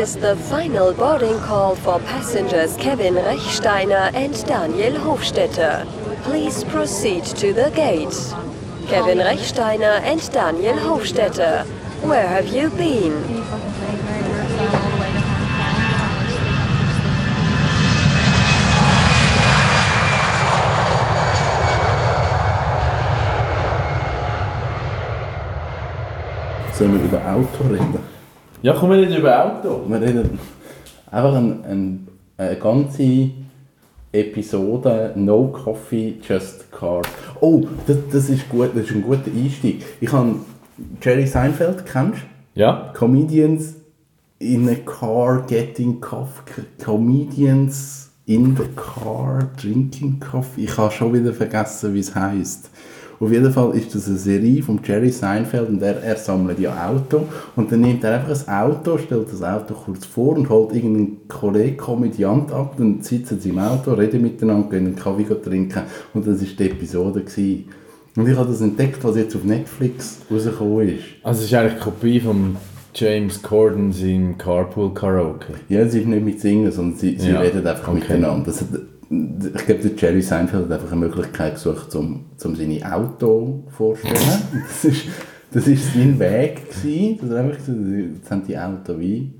This is the final boarding call for passengers Kevin Rechsteiner and Daniel Hofstetter. Please proceed to the gate. Kevin Rechsteiner and Daniel Hofstetter, where have you been? Sollen wir über Auto reden? Ja, kommen wir nicht über Auto. Wir reden einfach ein, ein, eine ganze Episode No Coffee, Just Car. Oh, das, das, ist gut, das ist ein guter Einstieg. Ich habe Jerry Seinfeld, kennst du? Ja? Comedians in a car getting coffee. Comedians in the car drinking coffee. Ich habe schon wieder vergessen, wie es heißt. Auf jeden Fall ist das eine Serie von Jerry Seinfeld und er, er sammelt ja Auto und dann nimmt er einfach ein Auto, stellt das Auto kurz vor und holt irgendeinen Kollegen, Komödiant ab, dann sitzen sie im Auto, reden miteinander, gehen einen Kaffee trinken und das war die Episode. Gewesen. Und ich habe das entdeckt, was jetzt auf Netflix rausgekommen ist. Also es ist eigentlich eine Kopie von James Corden in Carpool Karaoke. Ja, es ist nicht mit Singen, sondern sie, sie Ja, reden einfach okay. miteinander. Das hat, ich glaube, der Jerry Seinfeld hat einfach eine Möglichkeit gesucht, um, um seine Auto vorzustellen. das ist, das ist sein Weg gewesen. Das einfach gesagt, jetzt haben die Auto wie.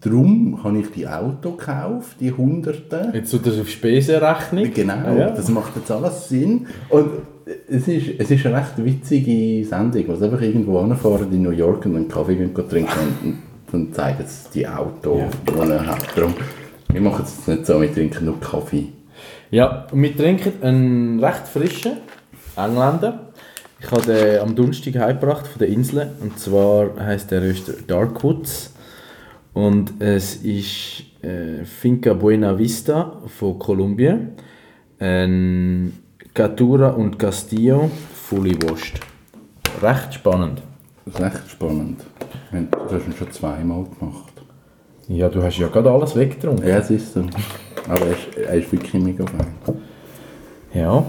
Darum habe ich die Auto gekauft, die Hunderte. Jetzt tut das auf Spesenrechnung. Genau, Ah, ja. das macht jetzt alles Sinn. Und es ist, es ist eine recht witzige Sendung, wo sie einfach irgendwo anfahren in New York und einen Kaffee gehen trinken und, und dann zeigen sie die Auto, Ja. die er hat. Darum, wir machen es jetzt nicht so, wir trinken nur Kaffee. Ja, und wir trinken einen recht frischen Engländer. Ich habe den am Donnerstag heimgebracht von der Insel. Und zwar heisst der Röster Darkwoods. Und es ist äh, Finca Buena Vista von Kolumbien. Ein Catura und Castillo Fully Washed. Recht spannend. Das ist echt spannend. Du hast ihn schon zweimal gemacht. Ja, du hast ja gerade alles weggetrunken. Ja, es ist so. Aber er ist, er ist wirklich mega fein. Ja.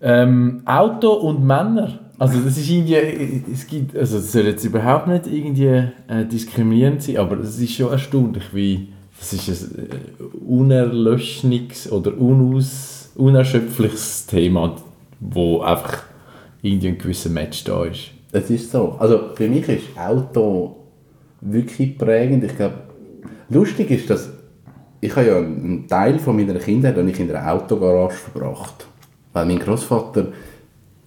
Ähm, Auto und Männer. Also das ist irgendwie, es gibt, also das soll jetzt überhaupt nicht irgendwie äh, diskriminierend sein, aber es ist schon erstaunlich, wie das ist ein äh, unerlöschniges oder unaus, unerschöpfliches Thema, wo einfach irgendwie ein gewisser Match da ist. Es ist so. Also für mich ist Auto wirklich prägend. Ich glaube, lustig ist, dass ich habe ja einen Teil von meiner Kindheit ich in einer Autogarage verbracht. Weil mein Großvater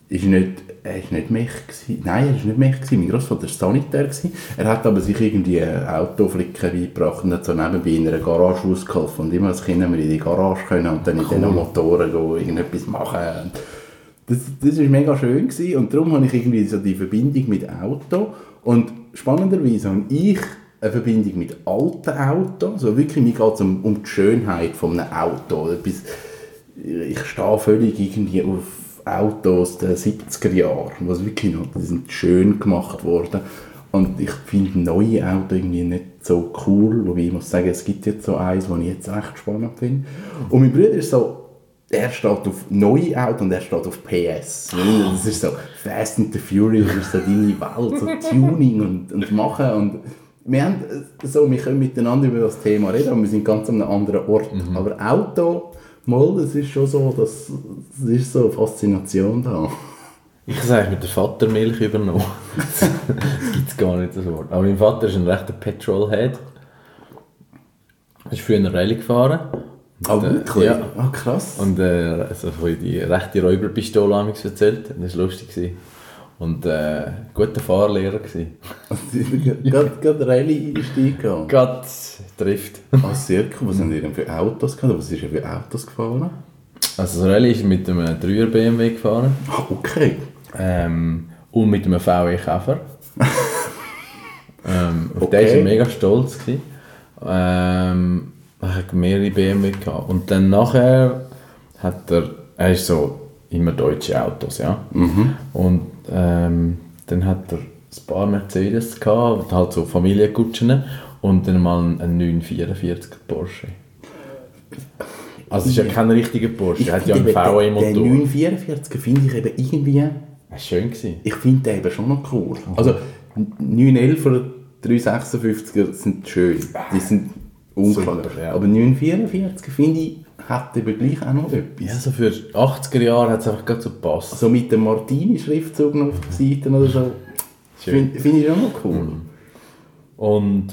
ist nicht, er ist nicht Mech gewesen. Nein, er ist nicht Mech gewesen. Mein Großvater war Sanitär gewesen. Er hat aber sich irgendwie Autoflicken beigebracht und hat so nebenbei in einer Garage ausgeholfen. Und immer als Kind haben wir in die Garage können und dann in diesen Motoren gehen, irgendetwas machen. Das, das war mega schön gewesen und darum habe ich irgendwie so die Verbindung mit Auto und spannenderweise habe ich eine Verbindung mit alten Autos, so wirklich, mir geht es um, um die Schönheit von einem Auto. Etwas, ich stehe völlig irgendwie auf Autos der 70er Jahre, was wirklich noch, die sind schön gemacht worden und ich finde neue Autos irgendwie nicht so cool, wobei ich muss sagen, es gibt jetzt so eins, das ich jetzt echt spannend finde. Und mein Bruder ist so, er steht auf neue Autos und er steht auf PS. Das ist so Fast and the Furious, das ist so deine Welt, so Tuning und, und machen und wir, haben, äh, so, wir können miteinander über das Thema reden, aber wir sind ganz an einem anderen Ort. Aber Auto, mal, das ist schon so, das, das ist so eine Faszination da. Ich habe es eigentlich mit der Vatermilch übernommen. das gibt es gar nicht, das Wort. Aber mein Vater ist ein rechter Petrolhead. Er ist früher eine Rallye gefahren. Ah, äh, wirklich? Ja. Ah, krass. Und äh, also von die rechte Räuberpistole haben erzählt. Das war lustig. Gewesen. Und äh, guter Fahrlehrer. Gewesen. Gerade gerade Rallye-Einstieg gehabt. Gott trifft. Ah, sehr cool. Was haben die denn für Autos gehabt? Was ist er für Autos gefahren? Also das Rallye ist mit einem 3er BMW gefahren. Ah, okay. Ähm, und mit einem VW Käfer. ähm, auf Okay. den war er mega stolz. Gewesen. Ähm, er hat mehrere BMW gehabt. Und dann nachher hat er, er ist so immer deutsche Autos, ja. Und ähm, dann hat er ein paar Mercedes gehabt, halt so Familiengutschen und dann mal einen, einen 944 Porsche. Also es ist ja kein richtiger Porsche, er hat ja einen eben, Den, den VW-Motor. 944 finde ich eben irgendwie, Das war schön. Gewesen. ich finde den eben schon noch cool. Also 911 er 356er sind schön. Die sind unklar. Ja. Aber 944 finde ich, hat eben gleich auch noch etwas. Ja, so für 80er Jahre hat es einfach gerade so gepasst. So mit dem Martini-Schriftzug noch auf der Seite oder so. Finde find ich schon noch cool. Und,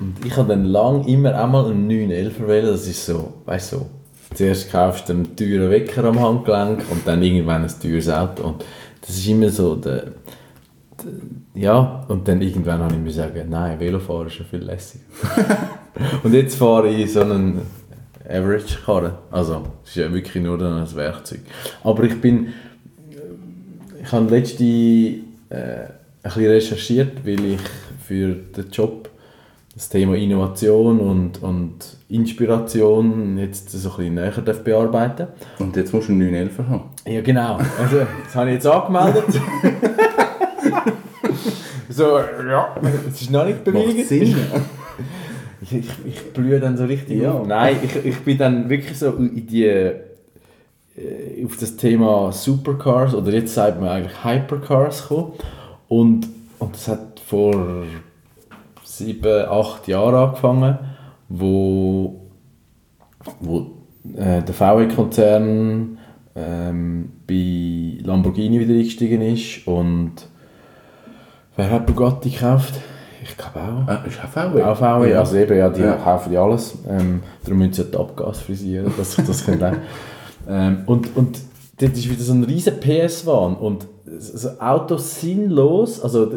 und ich habe dann lang immer einmal einen 911 wählen. Das ist so, weißt du, so, zuerst kaufst du einen teuren Wecker am Handgelenk und dann irgendwann ein teures Auto. Und das ist immer so der, der ja, und dann irgendwann habe ich mir sagen, nein, Velofahren ist ja viel lässiger. und jetzt fahre ich so einen Average-Karre. Also, es ist ja wirklich nur dann ein Werkzeug. Aber ich bin, ich habe letzte äh, ein bisschen recherchiert, weil ich für den Job das Thema Innovation und, und Inspiration jetzt so ein bisschen näher darf bearbeiten Und jetzt musst du einen 911 haben. Ja, genau. Also, das habe ich jetzt angemeldet. so, ja, es ist noch nicht Macht bewilligt. Sinn. Ich, ich, blühe dann so richtig Ja. auf. Nein, ich, ich bin dann wirklich so in die, äh, auf das Thema Supercars oder jetzt sagt man eigentlich Hypercars gekommen. Und, und das hat vor sieben, acht Jahren angefangen, wo, wo äh, der VW-Konzern ähm, bei Lamborghini wieder eingestiegen ist und wer hat Bugatti gekauft? Ich glaube auch. Ah, ist auch VW? Auch VW, Ja. also eben, ja, die Ja. kaufen ja alles. Ähm, darum müssen sie ja die Abgas frisieren, dass ich das kann. ähm, und, und dort ist wieder so ein riesen PS-Wahn und so Autos sinnlos, also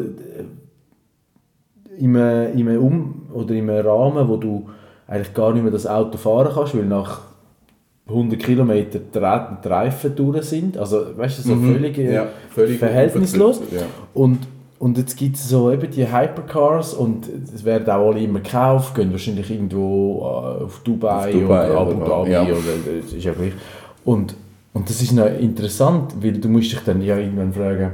in einem, in einem um oder in einem Rahmen, wo du eigentlich gar nicht mehr das Auto fahren kannst, weil nach 100 Kilometer die Re- die Reifen durch sind. Also, weißt du, so völlig, äh, Mhm. Ja, völlig verhältnislos. Ja. Und, und jetzt gibt es so eben die Hypercars und es werden auch alle immer gekauft, gehen wahrscheinlich irgendwo äh, auf Dubai, Auf Dubai oder Abu Dhabi ja. oder das ist ja gleich. Und, und das ist noch interessant, weil du musst dich dann ja irgendwann fragen,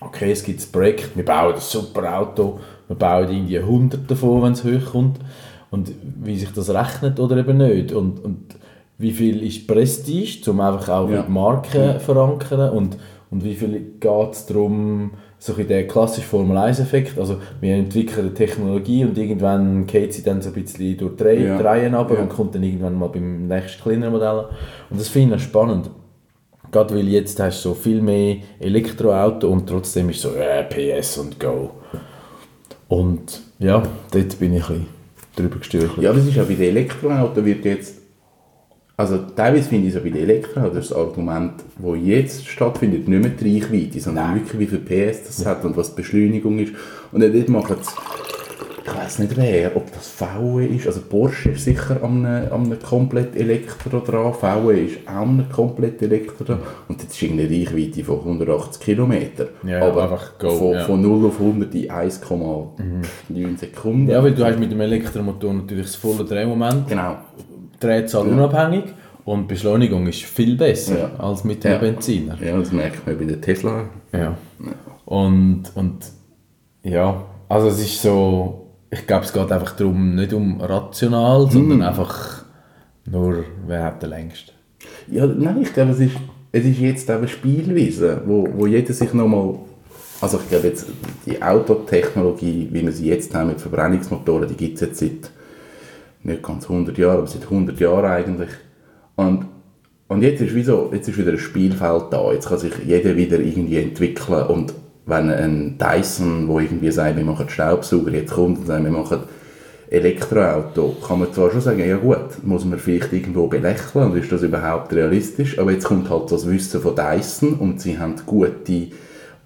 okay, es gibt ein Projekt, wir bauen ein super Auto, wir bauen irgendwie 100 davon, wenn es hochkommt und wie sich das rechnet oder eben nicht und, und wie viel ist Prestige, um einfach auch Ja. die Marke verankern und, und wie viel geht es darum, so ein der klassische Formel-1-Effekt, also wir entwickeln eine Technologie und irgendwann geht sie dann so ein bisschen durch die Ja. Reihen runter Ja. und kommt dann irgendwann mal beim nächsten kleineren Modell. Und das finde ich spannend. Gerade weil jetzt hast du so viel mehr Elektroauto und trotzdem ist so äh, PS und Go. Und ja, dort bin ich ein bisschen drüber gestürzt. Ja, es ist ja bei den Elektroautos wird jetzt, also teilweise finde ich so bei den Elektroautos das Argument, das jetzt stattfindet, nicht mehr die Reichweite, sondern wirklich wie viel PS das hat und was die Beschleunigung ist. Und dort machen sie, ich weiß nicht wer, ob das VW ist, also Porsche ist sicher an einem, an einem komplett Elektro dran, VW ist auch an einem komplett Elektro dran und das ist irgendeine Reichweite von 180 Kilometer. Ja, aber einfach go, von, ja. von 0 auf 100 in 1,9 Sekunden. Ja, weil du hast mit dem Elektromotor natürlich das volle Drehmoment, Genau. Drehzahl unabhängig und die Beschleunigung ist viel besser Ja. als mit dem Ja. Benziner. Ja, das merkt man bei der Tesla. Ja. Und, und ja, also es ist so, ich glaube es geht einfach darum, nicht um rational, sondern einfach nur, wer hat den längst. Ja, nein, ich glaube, es ist, es ist jetzt eben Spielwiese, wo, wo jeder sich nochmal... Also ich glaube jetzt, die Autotechnologie, wie wir sie jetzt haben mit Verbrennungsmotoren, die gibt es jetzt seit nicht ganz 100 Jahren, aber seit 100 Jahren eigentlich. Und, und jetzt ist so, jetzt ist wieder ein Spielfeld da, jetzt kann sich jeder wieder irgendwie entwickeln. Und wenn ein Dyson, wo irgendwie sagt, wir machen Staubsauger, jetzt kommt und sagt, wir machen Elektroauto, kann man zwar schon sagen, ja gut, muss man vielleicht irgendwo belächeln und ist das überhaupt realistisch, aber jetzt kommt halt das Wissen von Dyson und sie haben gute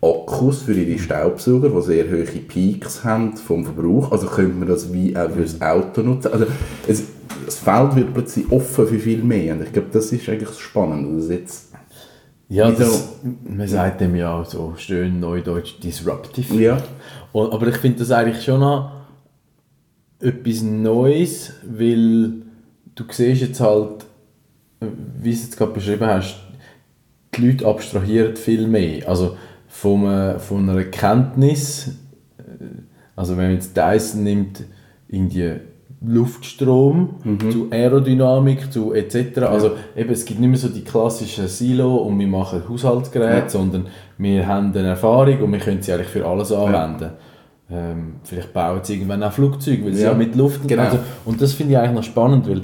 Akkus für ihre Staubsauger, die sehr hohe Peaks haben vom Verbrauch, also könnte man das wie auch fürs Auto nutzen. Also es, das Feld wird plötzlich offen für viel mehr und ich glaube, das ist eigentlich das Spannende, dass jetzt Ja, das, man sagt dem ja so schön neudeutsch disruptive. Ja. Und, aber ich finde das eigentlich schon noch etwas Neues, weil du siehst jetzt halt, wie du es jetzt gerade beschrieben hast, die Leute abstrahieren viel mehr. Also von, einer- von einer Kenntnis, äh, also wenn man jetzt Dyson nimmt, irgendwie Luftstrom zu Aerodynamik zu etc. Also eben, es gibt nicht mehr so die klassischen Silo und wir machen Haushaltsgeräte, sondern wir haben eine Erfahrung und wir können sie eigentlich für alles anwenden. ähm, vielleicht bauen sie irgendwann auch Flugzeuge, weil sie Ja, ja mit Luft... genau. Also, und das finde ich eigentlich noch spannend, weil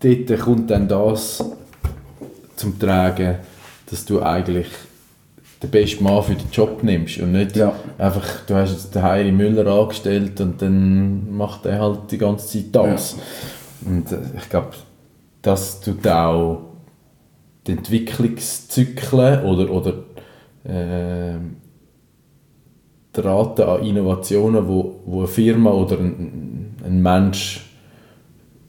dort kommt dann das zum Tragen, dass du eigentlich den besten Mann für den Job nimmst und nicht Ja. einfach, du hast jetzt den Heiri Müller angestellt und dann macht er halt die ganze Zeit das. Und äh, ich glaube, das tut auch die Entwicklungszyklen oder, oder ähm, die Rate an Innovationen, wo, wo eine Firma oder ein, ein Mensch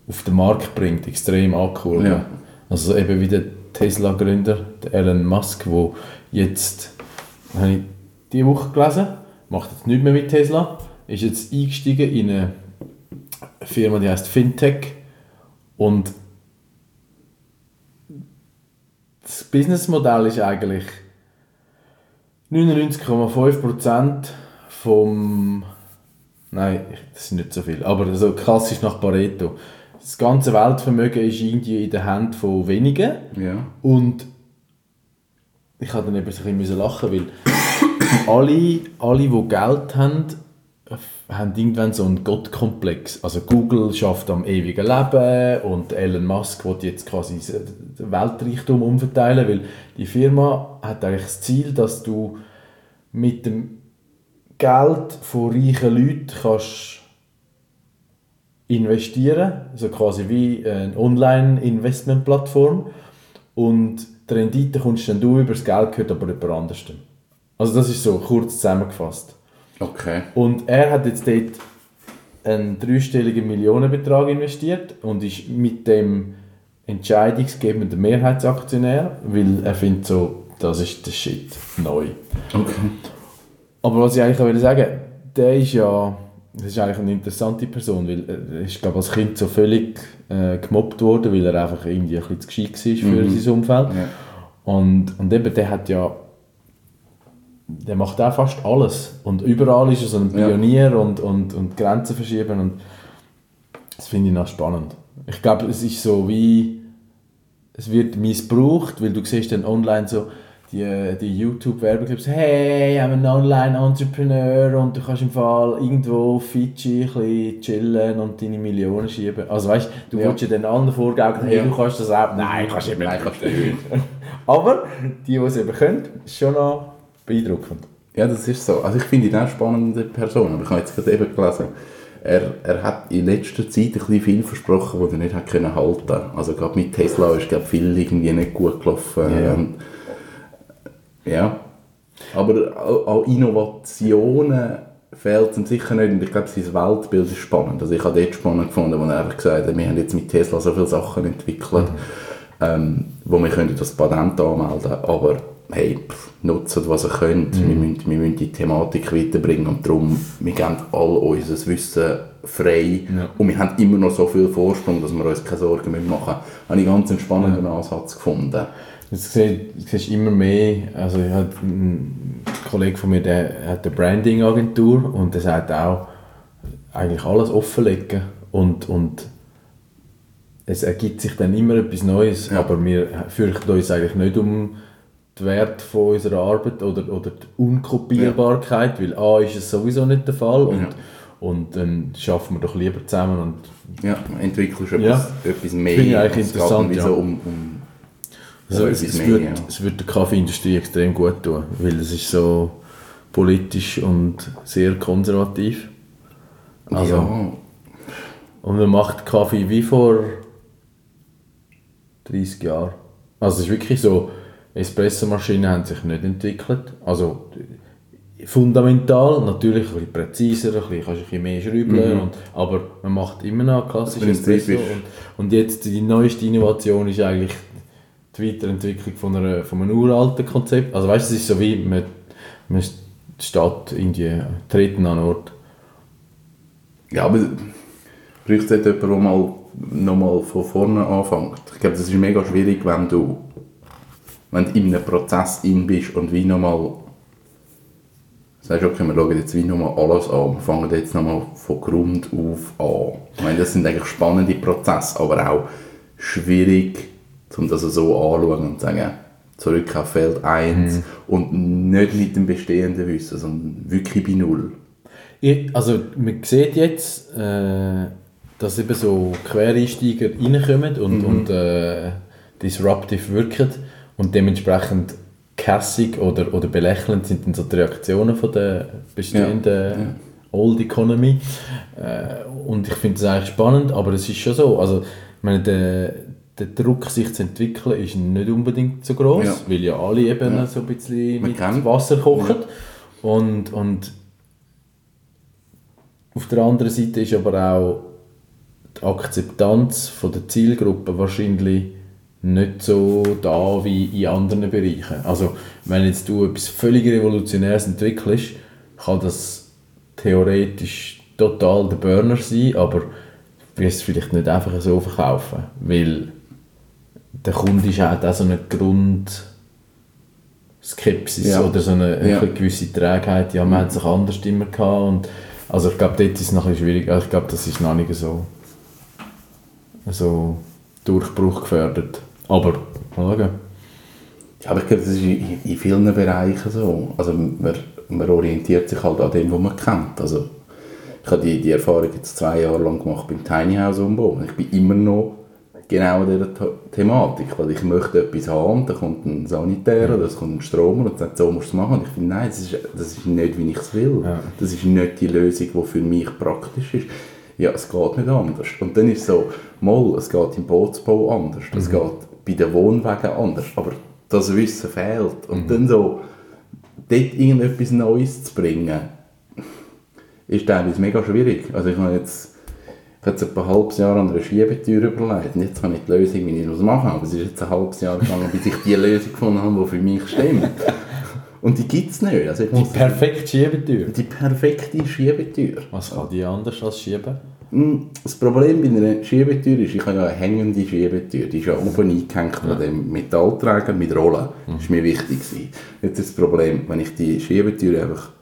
auf den Markt bringt, extrem ankurbeln. Ja. Also eben wie der Tesla-Gründer, der Elon Musk, wo jetzt, habe ich diese Woche gelesen, macht jetzt nichts mehr mit Tesla, ist jetzt eingestiegen in eine Firma, die heißt Fintech und das Businessmodell ist eigentlich 99,5% vom Nein, das sind nicht so viel, aber so klassisch nach Pareto. Das ganze Weltvermögen ist irgendwie in der Hand von wenigen Ja. und ich habe dann eben ein bisschen lachen, weil alle, alle, die Geld haben, haben irgendwann so einen Gottkomplex. Also Google schafft am ewigen Leben und Elon Musk will jetzt quasi den Weltreichtum umverteilen, weil die Firma hat eigentlich das Ziel, dass du mit dem Geld von reichen Leuten kannst investieren, also quasi wie eine Online-Investment-Plattform und die Rendite kommst dann du über das Geld gehört aber jemand anders. Also das ist so kurz zusammengefasst. Okay. Und er hat jetzt dort einen dreistelligen Millionenbetrag investiert und ist mit dem entscheidungsgebenden Mehrheitsaktionär, weil er findet so, das ist der Shit, neu. Okay. Aber was ich eigentlich auch will sagen der ist ja, das ist eigentlich eine interessante Person, weil er ist, glaube ich, als Kind so völlig äh, gemobbt worden, weil er einfach irgendwie ein bisschen zu gescheit war für sein Umfeld. Ja. Und, und eben, der hat ja, der macht auch fast alles. Und überall ist er so ein Ja. Pionier und, und, und Grenzen verschieben und das finde ich noch spannend. Ich glaube, es ist so wie, es wird missbraucht, weil du siehst dann online so, die, die YouTube-Werbeclips, hey, I'm an Online-Entrepreneur und du kannst im Fall irgendwo auf Fidschi ein bisschen chillen und deine Millionen schieben. Also weißt du, Ja. willst ja dann allen vorgaukeln, hey, Ja. du kannst das auch. Nein, kannst du eben Nein, kannst du nicht. Aber die, die es eben können, ist schon noch beeindruckend. Ja, das ist so. Also ich finde ihn auch eine spannende Person, aber ich habe jetzt gerade eben gelesen, er, er hat in letzter Zeit ein bisschen viel versprochen, was er nicht hat können halten Also gerade mit Tesla ist glaube viel irgendwie nicht gut gelaufen. Ja. Ja. Aber an Innovationen fehlt es ihm sicher nicht und ich glaube, sein Weltbild ist spannend. Also ich habe dort spannend gefunden, wo er einfach gesagt hat, wir haben jetzt mit Tesla so viele Sachen entwickelt, ähm, wo wir können das Patent anmelden aber hey, pff, nutzt, was ihr könnt. Wir, müssen, wir müssen die Thematik weiterbringen und darum, wir geben all unser Wissen frei Ja. und wir haben immer noch so viel Vorsprung, dass wir uns keine Sorgen mehr machen müssen. Habe ich ganz einen spannenden Ansatz gefunden. Jetzt siehst du immer mehr, also ich habe einen Kollege von mir, der hat eine Branding-Agentur und der sagt auch, eigentlich alles offenlegen und, und es ergibt sich dann immer etwas Neues, Ja. aber wir fürchten uns eigentlich nicht um den Wert von unserer Arbeit oder, oder die Unkopierbarkeit, weil A ist es sowieso nicht der Fall und, Ja. und dann schaffen wir doch lieber zusammen und Ja, entwickelst du Ja. etwas, etwas mehr. Finde ich eigentlich interessant, ja. um, um Also es, es, ja. es wird der Kaffeeindustrie extrem gut tun, weil es ist so politisch und sehr konservativ. Also, ja, Und man macht Kaffee wie vor 30 Jahren. Also es ist wirklich so, Espressomaschinen haben sich nicht entwickelt. Also fundamental, natürlich ein bisschen präziser, ein bisschen, kannst ein bisschen mehr schrauben, und, aber man macht immer noch klassisch Im Prinzip Espresso. Und, und jetzt die neueste Innovation ist eigentlich die Weiterentwicklung von, einer, von einem uralten Konzept. Also weißt du, es ist so wie, man, man steht irgendwie treten an Ort. ja, aber braucht es jemanden, der mal nochmal von vorne anfängt. Ich glaube, das ist mega schwierig, wenn du, wenn du in einem Prozess in bist und wie nochmal sagst, okay, wir schauen jetzt wie nochmal alles an, wir fangen jetzt nochmal von Grund auf an. Ich meine, das sind eigentlich spannende Prozesse, aber auch schwierig, um das so anzuschauen und zu sagen, zurück auf Feld 1 und nicht mit dem bestehenden Wissen, sondern wirklich bei Null. Also man sieht jetzt, äh, dass eben so Quereinsteiger reinkommen und, und äh, disruptive wirken und dementsprechend kässig oder, oder belächelnd sind dann so die Reaktionen von der bestehenden Old Economy. Äh, und ich finde das eigentlich spannend, aber es ist schon so, also ich meine, der, der Druck, sich zu entwickeln, ist nicht unbedingt so groß, Ja. weil ja alle eben Ja. so ein bisschen Man mit kennt- Wasser kochen. Und, und auf der anderen Seite ist aber auch die Akzeptanz von der Zielgruppe wahrscheinlich nicht so da wie in anderen Bereichen. Also wenn jetzt du etwas völlig Revolutionäres entwickelst, kann das theoretisch total der Burner sein, aber du wirst es vielleicht nicht einfach so verkaufen, weil der Kunde ist halt auch so eine Grundskepsis Ja. oder so eine, Ja. eine gewisse Trägheit. Ja, man hat sich anders immer gehabt und also ich glaube, dort ist es noch ein schwierig. Also ich glaube, das ist noch nicht so, so Durchbruch gefördert. Aber mal schauen. Ja, aber ich glaube, das ist in, in vielen Bereichen so. Also man, man orientiert sich halt an dem, was man kennt. Also ich habe die, die Erfahrung jetzt zwei Jahre lang gemacht beim Tiny House Umbau. Ich bin immer noch genau in dieser The- Thematik, weil ich möchte etwas haben dann kommt ein Sanitär oder es kommt ein Stromer und sagt, so musst du es machen. Und ich finde, nein, das ist, das ist nicht, wie ich es will. Ja. Das ist nicht die Lösung, die für mich praktisch ist. Ja, es geht nicht anders. Und dann ist es so, mal, es geht im Bootsbau anders, es geht bei den Wohnwagen anders, aber das Wissen fehlt. Und dann so, dort irgendetwas Neues zu bringen, ist teilweise mega schwierig. Also ich habe jetzt, ich habe jetzt etwa ein halbes Jahr an einer Schiebetür überlegt und jetzt habe ich die Lösung, wie ich das mache, aber es ist jetzt ein halbes Jahr gegangen, bis ich die Lösung gefunden habe, die für mich stimmt. Und die gibt es nicht. Also Die perfekte Schiebetür. die perfekte Schiebetür. Was kann die anders als schieben? Mm, Das Problem bei einer Schiebetür ist, ich habe ja eine hängende Schiebetür. Die ist ja oben eingehängt an dem Metallträger mit Rollen. Das war mir wichtig. Jetzt ist das Problem, wenn ich die Schiebetür einfach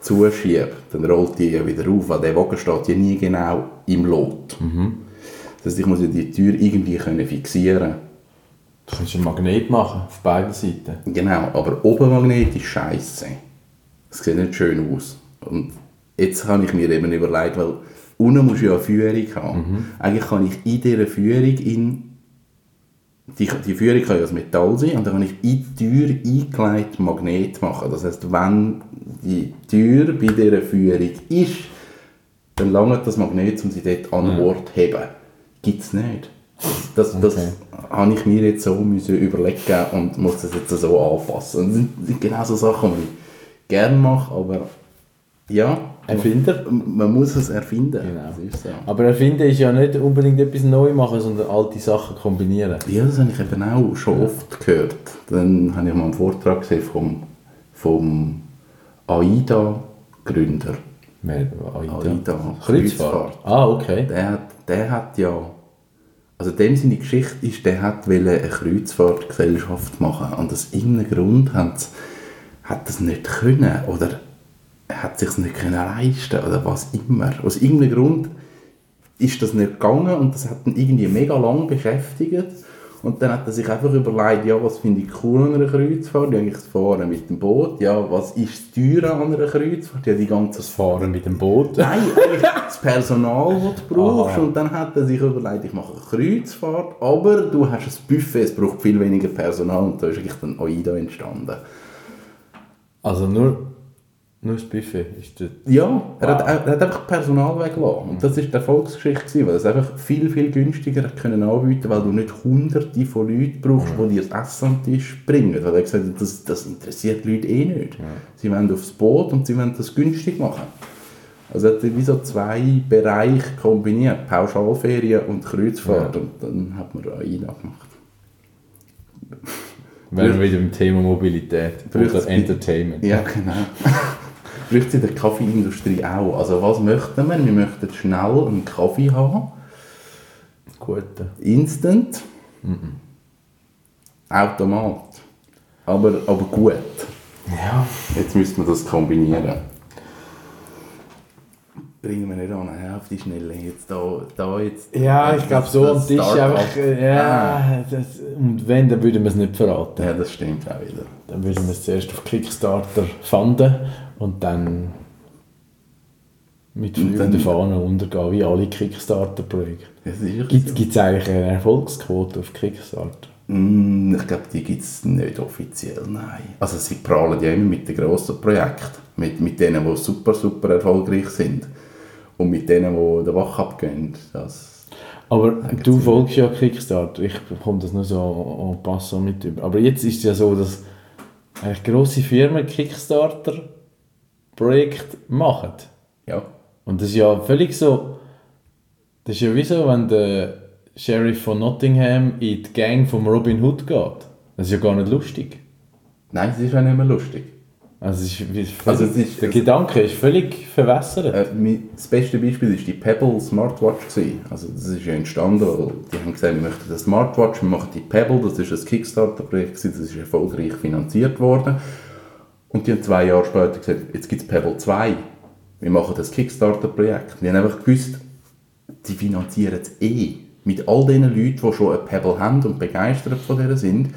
zuschiebe, dann rollt die ja wieder auf, weil der Wagen steht ja nie genau im Lot. Das heißt, ich muss ja die Tür irgendwie können fixieren Du kannst einen Magnet machen, auf beiden Seiten. Genau, aber Obermagnet ist scheiße. Das sieht nicht schön aus. Und jetzt habe ich mir eben überlegt, weil unten musst du ja eine Führung haben. Eigentlich kann ich in dieser Führung in die, die Führung kann ja aus Metall sein und dann kann ich in die Tür eingelegt Magnet machen. Das heißt, wenn die Tür bei dieser Führung ist, dann langt das Magnet, um sie dort an Ort zu heben. Gibt es nicht. Das, das Okay. habe ich mir jetzt so müssen überlegen und muss das jetzt so anpassen. Und das sind- sind genau so Sachen, die ich gerne mache, aber ja, Erfinder? man muss es erfinden. Genau. So. Aber erfinden ist ja nicht unbedingt etwas neu machen, sondern alte Sachen kombinieren. Ja, das habe ich eben auch schon oft gehört. Dann habe ich mal einen Vortrag gesehen vom, vom AIDA-Gründer. Aida. Aida. Kreuzfahrt. Ah, okay. Der, hat- der hat ja, also dem seine Geschichte ist, der hat wollte eine Kreuzfahrtgesellschaft machen und aus irgendeinem Grund hat, das nicht können oder er hat sich nicht können leisten oder was immer. Aus irgendeinem Grund ist das nicht gegangen und das hat ihn irgendwie mega lang beschäftigt. Und dann hat er sich einfach überlegt, ja, was finde ich cool an einer Kreuzfahrt? Ja, das Fahren mit dem Boot. Ja, was ist Teure an einer Kreuzfahrt? Ja, die ganze Das Fahren mit dem Boot. Nein, das Personal, das du brauchst. Aha. Und dann hat er sich überlegt, ich mache eine Kreuzfahrt, aber du hast ein Buffet, es braucht viel weniger Personal. Und da ist eigentlich dann AIDA entstanden. Also nur, nur das Buffet ist das. Ja, er, hat, er hat einfach Personal weggelassen. Und das war die Erfolgsgeschichte, gewesen, weil er es einfach viel, viel günstiger hat können anbieten weil du nicht hunderte von Leuten brauchst, die dir das Essen am Tisch bringen. Weil er gesagt hat, das, das interessiert die Leute eh nicht. Sie wollen aufs Boot und sie wollen das günstig machen. Also er hat wie so zwei Bereiche kombiniert, Pauschalferien und Kreuzfahrt. Und dann hat man AIDA gemacht. Wären wir wieder im Thema Mobilität oder Entertainment. Ja, genau. Braucht es in der Kaffeeindustrie auch. Also was möchten wir? Wir möchten schnell einen Kaffee haben. Gute. Instant. Automat. Aber, aber gut. Ja. Jetzt müssen wir das kombinieren. Bringen wir nicht an, auf die Schnelle. Jetzt da, da jetzt. Ja, ich glaube so am Tisch einfach. äh, Ja, das, und wenn, dann würden wir es nicht verraten. Ja, das stimmt auch wieder. Dann würden wir es zuerst auf Kickstarter fanden und dann mit fliegenden Fahnen untergehen, wie alle Kickstarter-Projekte. Gibt so. es eigentlich eine Erfolgsquote auf Kickstarter? Mm, Ich glaube, die gibt es nicht offiziell, nein. Also sie prahlen ja immer mit den grossen Projekten. Mit, mit denen, die super, super erfolgreich sind. Und mit denen, die den Wach abgehen. Das, Aber du folgst ja Kickstarter, ich bekomme das nur so en passant mit über. Aber jetzt ist es ja so, dass eigentlich grosse Firmen Kickstarter-Projekte machen. ja. Und das ist ja völlig so, das ist ja wie so, wenn der Sheriff von Nottingham in die Gang von Robin Hood geht. Das ist ja gar nicht lustig. Nein, es ist auch nicht mehr lustig. Also, es ist, Also es ist- der Gedanke ist völlig verwässert. Äh, mein- das beste Beispiel war die Pebble Smartwatch. Gewesen. Also das ist ja entstanden, weil die haben gesagt, wir möchten eine Smartwatch, wir machen die Pebble, das ist ein Kickstarter-Projekt, das ist erfolgreich finanziert worden. Und die haben zwei Jahre später gesagt, jetzt gibt es Pebble 2, wir machen das Kickstarter-Projekt. Die haben einfach gewusst, die finanzieren es eh. Mit all den Leuten, die schon eine Pebble haben und begeistert von der sind.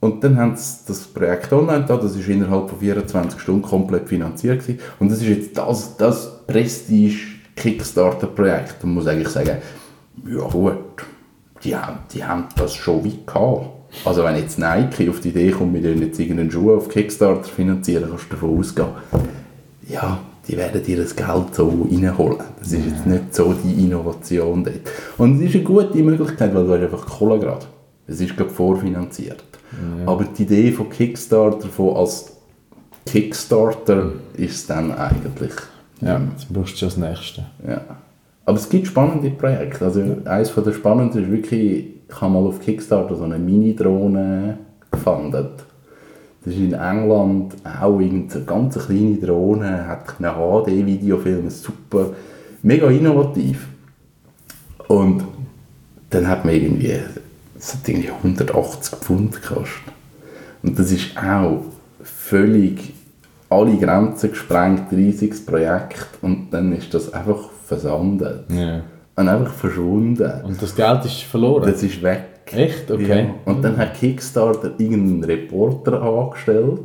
Und dann haben sie das Projekt online da, das ist innerhalb von 24 Stunden komplett finanziert gewesen. Und das ist jetzt das, das Prestige-Kickstarter-Projekt. Man muss eigentlich sagen, ja gut, die haben, die haben das schon wie gehabt. Also wenn jetzt Nike auf die Idee kommt, wir wollen jetzt irgendeinen Schuh auf Kickstarter finanzieren, kannst du davon ausgehen, ja, die werden dir das Geld so reinholen. Das ist jetzt nicht so die Innovation dort. Und es ist eine gute Möglichkeit, weil du hast einfach Kohle gerade. Es ist gerade vorfinanziert. Aber die Idee von Kickstarter, von als Kickstarter, ist dann eigentlich... ja, jetzt brauchst du das Nächste. Ja. Aber es gibt spannende Projekte. Also eines der spannendsten ist wirklich, ich habe mal auf Kickstarter so eine Mini-Drohne gefunden. Das ist in England auch irgendeine ganz kleine Drohne, hat einen HD-Videofilm, super, mega innovativ. Und dann hat man irgendwie, es hat irgendwie 180 Pfund gekostet. Und das ist auch völlig alle Grenzen gesprengt, riesiges Projekt und dann ist das einfach versandet. Ja. Und einfach verschwunden. Und das Geld ist verloren? Das ist weg. Echt? Okay. Ja. Und dann hat Kickstarter irgendeinen Reporter angestellt,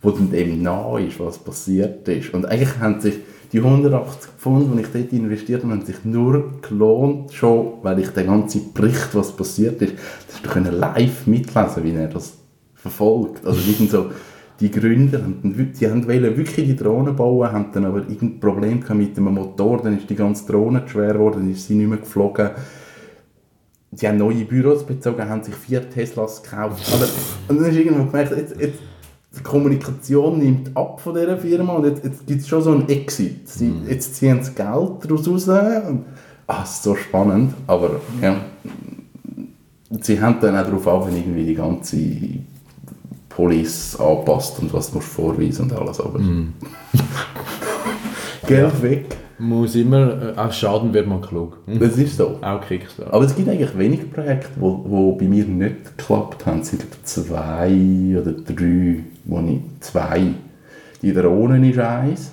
wo dann eben nah ist, was passiert ist. Und eigentlich haben sich die 180 Pfund, die ich dort investiert habe, haben sich nur gelohnt, schon, weil ich den ganzen Bericht, was passiert ist, das du können live mitlesen, wie er das verfolgt. Also irgend so die Gründer, haben dann die haben wirklich die Drohne bauen, haben dann aber irgendein Problem mit dem Motor, dann ist die ganze Drohne zu schwer geworden, dann ist sie nicht mehr geflogen sie haben neue Büros bezogen, haben sich vier Teslas gekauft. Aber, und dann ist irgendwo gemerkt, jetzt, jetzt, die Kommunikation nimmt ab von dieser Firma und jetzt, jetzt gibt es schon so einen Exit. Sie, Jetzt ziehen sie Geld daraus raus. Und, ah, ist so spannend. Aber ja, sie haben dann auch darauf an, irgendwie die ganze Police anpasst und was du vorweisen und alles. Aber Geld weg. Muss immer, äh, aus Schaden wird man klug. Hm? Das ist so. Auch Kickstarter. Aber es gibt eigentlich wenige Projekte, die wo, wo bei mir nicht geklappt haben. Es sind zwei oder drei, wo ich zwei. Die Drohnen ist eins.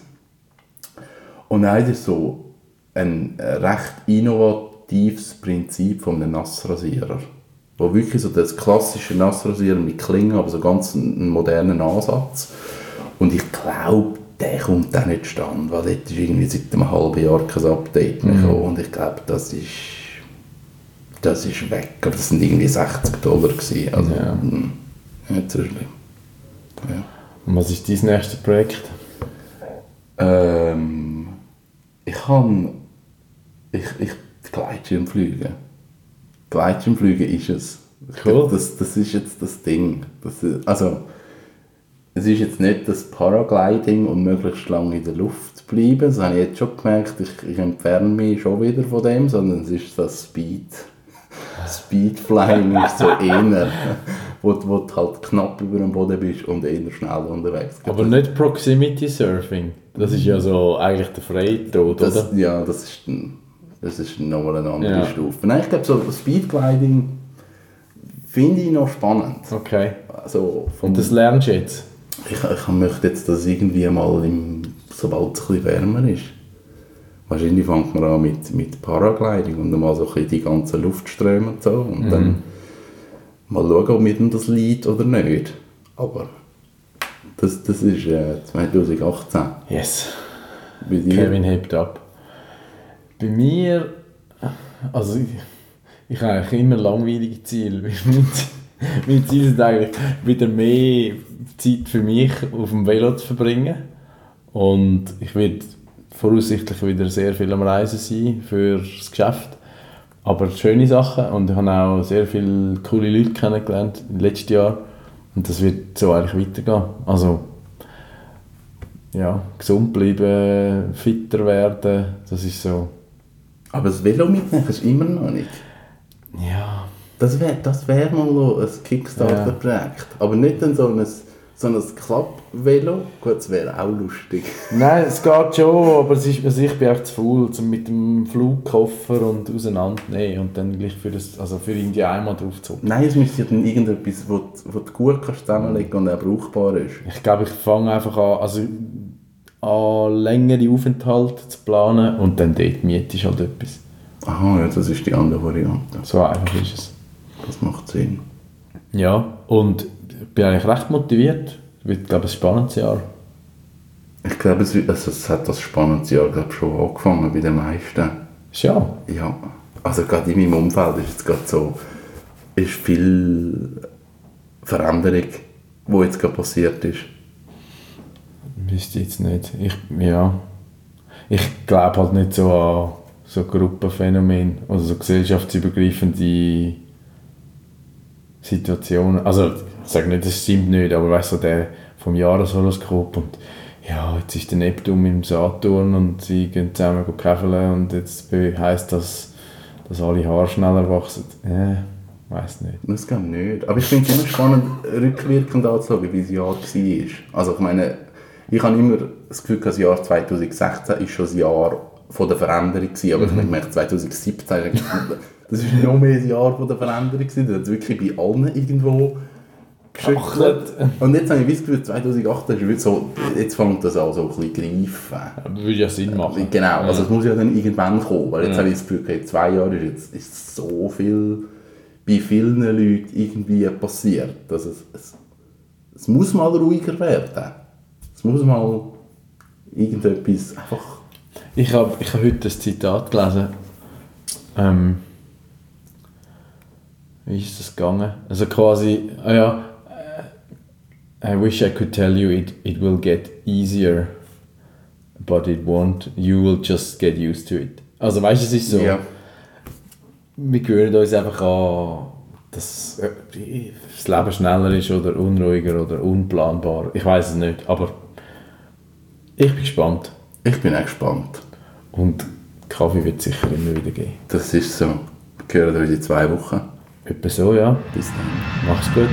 Und eins ist so ein recht innovatives Prinzip von einem Nassrasierer. Wo wirklich so das klassische Nassrasierer mit Klingen, aber so ganz einen modernen Ansatz. Und ich glaube, der kommt dann nicht stand, weil dort ist irgendwie seit einem halben Jahr kein Update mehr gekommen. Und ich glaube, das ist, das ist weg. Aber das sind irgendwie 60 Dollar gewesen. Also, Ja. mh, nicht so schlimm. Ja. Und was ist dein nächstes Projekt? Ähm, ich kann ich, ich Gleitschirmflüge. Gleitschirmflüge ist es. Cool. Das, das ist jetzt das Ding. Das ist, also, es ist jetzt nicht das Paragliding und möglichst lange in der Luft bleiben. Das habe ich jetzt schon gemerkt. Ich, ich entferne mich schon wieder von dem, sondern es ist das Speed. Speedflying ist so eher, wo, du- wo du halt knapp über dem Boden bist und eher schnell unterwegs. Glaub, Aber nicht Proximity Surfing. Das ist ja so eigentlich der Freitod, oder? ja, das ist, ein- das ist nochmal eine andere Ja. Stufe. Nein, ich glaube, so Speedgliding finde ich noch spannend. Okay. Also Und das lernst du jetzt? ich, ich möchte jetzt das irgendwie mal, im, sobald es ein bisschen wärmer ist. Wahrscheinlich fängt man an mit, mit Paragliding und dann mal so ein bisschen die ganzen Luftströme und so. Und dann mal schauen, ob mir das liegt oder nicht. Aber das, das ist äh, 2018. Yes. Kevin hebt ab. Bei mir, also ich, ich habe eigentlich immer langweilige Ziele. Mein Ziel- mein Ziel ist eigentlich, wieder mehr Zeit für mich auf dem Velo zu verbringen. Und ich werde voraussichtlich wieder sehr viel am Reisen sein für das Geschäft. Aber schöne Sachen und ich habe auch sehr viele coole Leute kennengelernt im letzten Jahr. Und das wird so eigentlich weitergehen. Also, ja, gesund bleiben, fitter werden, das ist so, Aber das Velo mitnehmen ist immer noch nicht. ja, Das wäre das wär mal noch ein Kickstarter-Projekt. Aber nicht dann so ein, so ein Klapp-Velo. Gut, das wäre auch lustig. Nein, es geht schon, aber es ist, also ich bin echt zu faul, um mit dem Flugkoffer und auseinandernehmen und dann gleich für, das, also für irgendwie einmal drauf zu Nein, es müsste ja dann irgendetwas, wo, du- wo du gut kannst zusammenlegen und auch brauchbar ist. Ich glaube, ich fange einfach an, also an längere Aufenthalte zu planen und dann dort miete ich halt etwas. Aha, ja, das ist die andere Variante. So einfach ist es. Das macht Sinn. Ja, und ich bin eigentlich recht motiviert. Wird, glaube ich, ein spannendes Jahr. Ich glaube, es, wird- also es hat das spannende Jahr glaub, schon angefangen bei den meisten. Ist ja. Ja, also gerade in meinem Umfeld ist jetzt gerade so, ist viel Veränderung, die jetzt gerade passiert ist. Wüsste jetzt nicht. Ich, ja. Ich glaube halt nicht so an so Gruppenphänomen oder so gesellschaftsübergreifende Situationen. Also, ich sage nicht, das stimmt nicht, aber weißt du, der vom Jahreshoroskop und ja, jetzt ist der Neptun im Saturn und sie gehen zusammen käfeln und jetzt heisst das, dass alle Haare schneller wachsen. Äh, weiß nicht. Das ich nicht. Aber ich finde es immer spannend, rückwirkend anzuschauen, wie das Jahr war. Also ich meine, ich habe immer das Gefühl, das Jahr 2016 ist schon das Jahr von der Veränderung gewesen. Aber ich habe gemerkt, 2017 ist eigentlich- das ist noch mehr ein Jahr von der Veränderung gewesen. Das hat wirklich bei allen irgendwo geschüttelt. Und jetzt habe ich das Gefühl, 2018 ist so, jetzt fängt das an so ein bisschen greifen. Würde ja Sinn machen. Genau, also es muss ja dann irgendwann kommen, weil jetzt habe ich das Gefühl, okay, zwei Jahre ist jetzt ist so viel bei vielen Leuten irgendwie passiert, dass es, es, es muss mal ruhiger werden. Es muss mal irgendetwas einfach... Ich habe ich hab heute ein Zitat gelesen. Ähm, wie ist das gegangen? Also quasi, ah ja, äh, I wish I could tell you it, it will get easier, but it won't. You will just get used to it. Also weißt du, es ist so, Ja. wir gewöhnen uns einfach an, dass das Leben schneller ist oder unruhiger oder unplanbar. Ich weiß es nicht, aber ich bin gespannt. Ich bin auch gespannt. Und Kaffee wird es sicher immer wieder geben. Das ist so. Wir hören uns in zwei Wochen. Etwa so, ja. Bis dann. Mach's gut.